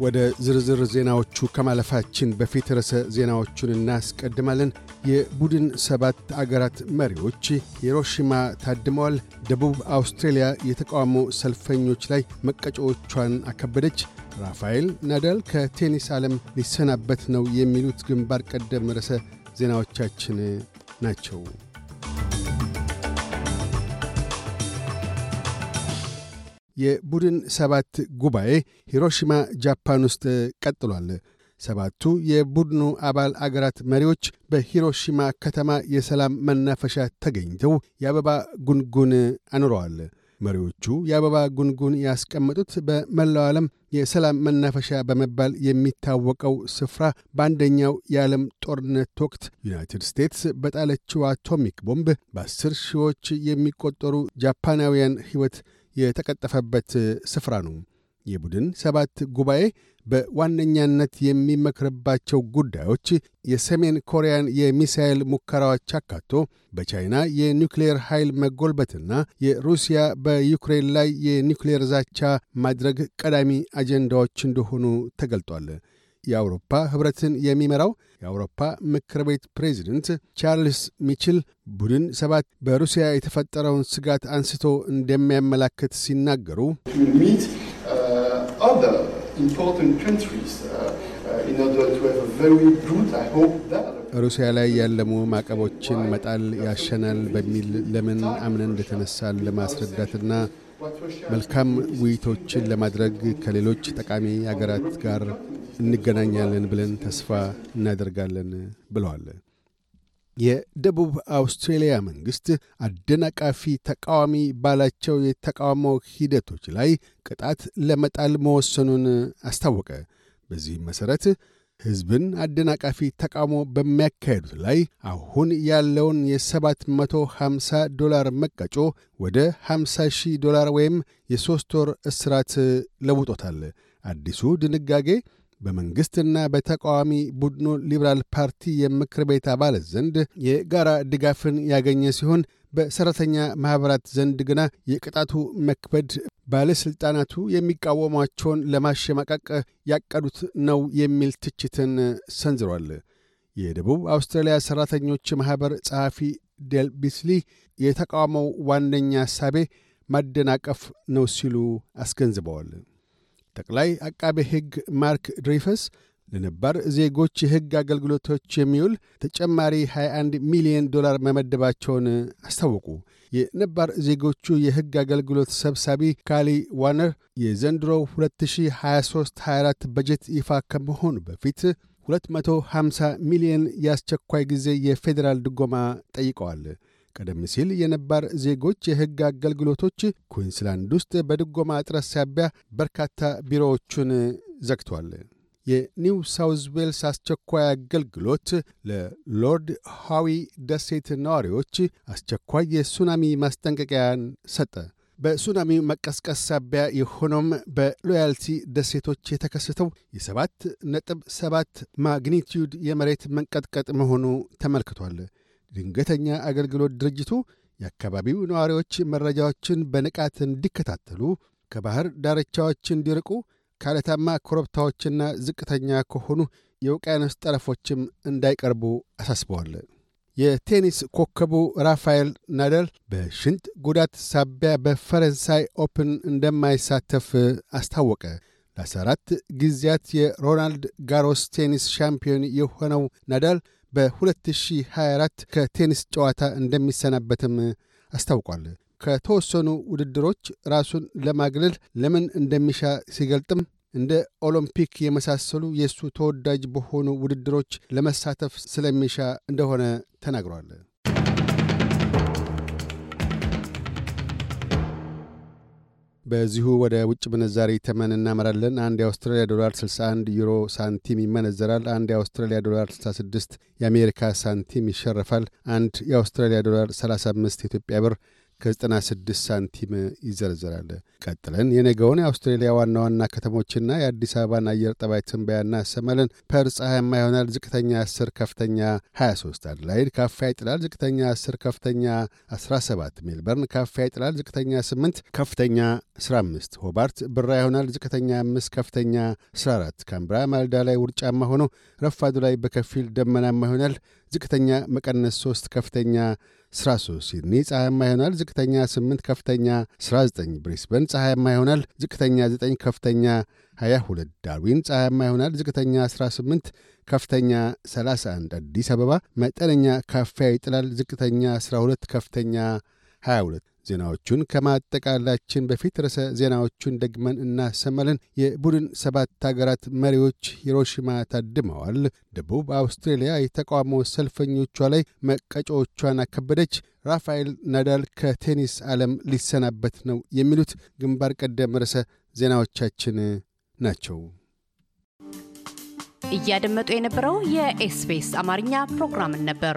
ወደ ዝርዝር ዜናዎቹ ከማለፋችን በፊት ርዕሰ ዜናዎቹን እናስቀድማለን። የቡድን ሰባት አገራት መሪዎች ሂሮሺማ ታድመዋል። ደቡብ አውስትሬልያ የተቃውሞ ሰልፈኞች ላይ መቀጮዎቿን አከበደች። ራፋኤል ናዳል ከቴኒስ ዓለም ሊሰናበት ነው። የሚሉት ግንባር ቀደም ርዕሰ ዜናዎቻችን ናቸው። የቡድን ሰባት ጉባኤ ሂሮሺማ ጃፓን ውስጥ ቀጥሏል። ሰባቱ የቡድኑ አባል አገራት መሪዎች በሂሮሺማ ከተማ የሰላም መናፈሻ ተገኝተው የአበባ ጉንጉን አኑረዋል። መሪዎቹ የአበባ ጉንጉን ያስቀመጡት በመላው ዓለም የሰላም መናፈሻ በመባል የሚታወቀው ስፍራ በአንደኛው የዓለም ጦርነት ወቅት ዩናይትድ ስቴትስ በጣለችው አቶሚክ ቦምብ በአስር ሺዎች የሚቆጠሩ ጃፓናውያን ሕይወት የተቀጠፈበት ስፍራ ነው። የቡድን ሰባት ጉባኤ በዋነኛነት የሚመክርባቸው ጉዳዮች የሰሜን ኮሪያን የሚሳኤል ሙከራዎች አካቶ በቻይና የኒውክሌር ኃይል መጎልበትና የሩሲያ በዩክሬን ላይ የኒውክሌር ዛቻ ማድረግ ቀዳሚ አጀንዳዎች እንደሆኑ ተገልጧል። የአውሮፓ ኅብረትን የሚመራው የአውሮፓ ምክር ቤት ፕሬዚደንት ቻርልስ ሚችል ቡድን ሰባት በሩሲያ የተፈጠረውን ስጋት አንስቶ እንደሚያመላክት ሲናገሩ ሩሲያ ላይ ያለሙ ማዕቀቦችን መጣል ያሸናል በሚል ለምን አምነን እንደተነሳን ለማስረዳትና መልካም ውይይቶችን ለማድረግ ከሌሎች ጠቃሚ አገራት ጋር እንገናኛለን ብለን ተስፋ እናደርጋለን ብለዋል። የደቡብ አውስትሬልያ መንግሥት አደናቃፊ ተቃዋሚ ባላቸው የተቃውሞ ሂደቶች ላይ ቅጣት ለመጣል መወሰኑን አስታወቀ። በዚህም መሠረት ሕዝብን አደናቃፊ ተቃውሞ በሚያካሄዱት ላይ አሁን ያለውን የ750 ዶላር መቀጮ ወደ 50 ሺህ ዶላር ወይም የሦስት ወር እስራት ለውጦታል። አዲሱ ድንጋጌ በመንግሥትና በተቃዋሚ ቡድኑ ሊበራል ፓርቲ የምክር ቤት አባላት ዘንድ የጋራ ድጋፍን ያገኘ ሲሆን በሠራተኛ ማኅበራት ዘንድ ግና የቅጣቱ መክበድ ባለሥልጣናቱ የሚቃወሟቸውን ለማሸማቀቅ ያቀዱት ነው የሚል ትችትን ሰንዝሯል። የደቡብ አውስትራሊያ ሠራተኞች ማኅበር ጸሐፊ ዴል ቢስሊ የተቃውሞው ዋነኛ ሐሳቤ ማደናቀፍ ነው ሲሉ አስገንዝበዋል። ጠቅላይ አቃቤ ሕግ ማርክ ድሪፈስ ለነባር ዜጎች የሕግ አገልግሎቶች የሚውል ተጨማሪ 21 ሚሊዮን ዶላር መመደባቸውን አስታወቁ። የነባር ዜጎቹ የሕግ አገልግሎት ሰብሳቢ ካሊ ዋነር የዘንድሮው 2023/24 በጀት ይፋ ከመሆኑ በፊት 250 ሚሊዮን የአስቸኳይ ጊዜ የፌዴራል ድጎማ ጠይቀዋል። ቀደም ሲል የነባር ዜጎች የሕግ አገልግሎቶች ኩዊንስላንድ ውስጥ በድጎማ እጥረት ሳቢያ በርካታ ቢሮዎቹን ዘግቷል። የኒው ሳውዝ ዌልስ አስቸኳይ አገልግሎት ለሎርድ ሃዊ ደሴት ነዋሪዎች አስቸኳይ የሱናሚ ማስጠንቀቂያን ሰጠ። በሱናሚው መቀስቀስ ሳቢያ የሆነውም በሎያልቲ ደሴቶች የተከሰተው የሰባት ነጥብ ሰባት ማግኒቲዩድ የመሬት መንቀጥቀጥ መሆኑ ተመልክቷል። ድንገተኛ አገልግሎት ድርጅቱ የአካባቢው ነዋሪዎች መረጃዎችን በንቃት እንዲከታተሉ፣ ከባሕር ዳርቻዎች እንዲርቁ፣ ከዓለታማ ኮረብታዎችና ዝቅተኛ ከሆኑ የውቅያኖስ ጠረፎችም እንዳይቀርቡ አሳስበዋል። የቴኒስ ኮከቡ ራፋኤል ናዳል በሽንጥ ጉዳት ሳቢያ በፈረንሳይ Open እንደማይሳተፍ አስታወቀ። ለ14 ጊዜያት የሮላንድ ጋሮስ ቴኒስ ሻምፒዮን የሆነው ናዳል በ2024 ከቴኒስ ጨዋታ እንደሚሰናበትም አስታውቋል። ከተወሰኑ ውድድሮች ራሱን ለማግለል ለምን እንደሚሻ ሲገልጥም እንደ ኦሎምፒክ የመሳሰሉ የእሱ ተወዳጅ በሆኑ ውድድሮች ለመሳተፍ ስለሚሻ እንደሆነ ተናግሯል። በዚሁ ወደ ውጭ ምንዛሪ ተመን እናመራለን። አንድ የአውስትራሊያ ዶላር 61 ዩሮ ሳንቲም ይመነዘራል። አንድ የአውስትራሊያ ዶላር 66 የአሜሪካ ሳንቲም ይሸርፋል። አንድ የአውስትራሊያ ዶላር 35 የኢትዮጵያ ብር ከ96 ሳንቲም ይዘረዘራል። ቀጥለን የነገውን የአውስትሬሊያ ዋና ዋና ከተሞችና የአዲስ አበባን አየር ጠባይ ትንበያ እናሰማለን። ፐርዝ ፀሐያማ ይሆናል። ዝቅተኛ 10፣ ከፍተኛ 23። አድላይድ ካፊያ ይጥላል። ዝቅተኛ 10፣ ከፍተኛ 17። ሜልበርን ካፊያ ይጥላል። ዝቅተኛ 8፣ ከፍተኛ 15። ሆባርት ብራ ይሆናል። ዝቅተኛ 5፣ ከፍተኛ 14። ካምብራ ማልዳ ላይ ውርጫማ ሆኖ ረፋዱ ላይ በከፊል ደመናማ ይሆናል። ዝቅተኛ መቀነስ 3 ከፍተኛ 13 ሲድኒ ፀሐያማ ይሆናል። ዝቅተኛ 8 ከፍተኛ 19 ብሪስበን ፀሐያማ ይሆናል። ዝቅተኛ 9 ከፍተኛ 22 ዳርዊን ፀሐያማ ይሆናል። ዝቅተኛ 18 ከፍተኛ 31 አዲስ አበባ መጠነኛ ካፊያ ይጥላል። ዝቅተኛ 12 ከፍተኛ 22 ዜናዎቹን ከማጠቃላችን በፊት ርዕሰ ዜናዎቹን ደግመን እናሰማለን። የቡድን ሰባት አገራት መሪዎች ሂሮሺማ ታድመዋል። ደቡብ አውስትሬልያ የተቃውሞ ሰልፈኞቿ ላይ መቀጮቿን አከበደች። ራፋኤል ናዳል ከቴኒስ ዓለም ሊሰናበት ነው። የሚሉት ግንባር ቀደም ርዕሰ ዜናዎቻችን ናቸው። እያደመጡ የነበረው የኤስቢኤስ አማርኛ ፕሮግራምን ነበር።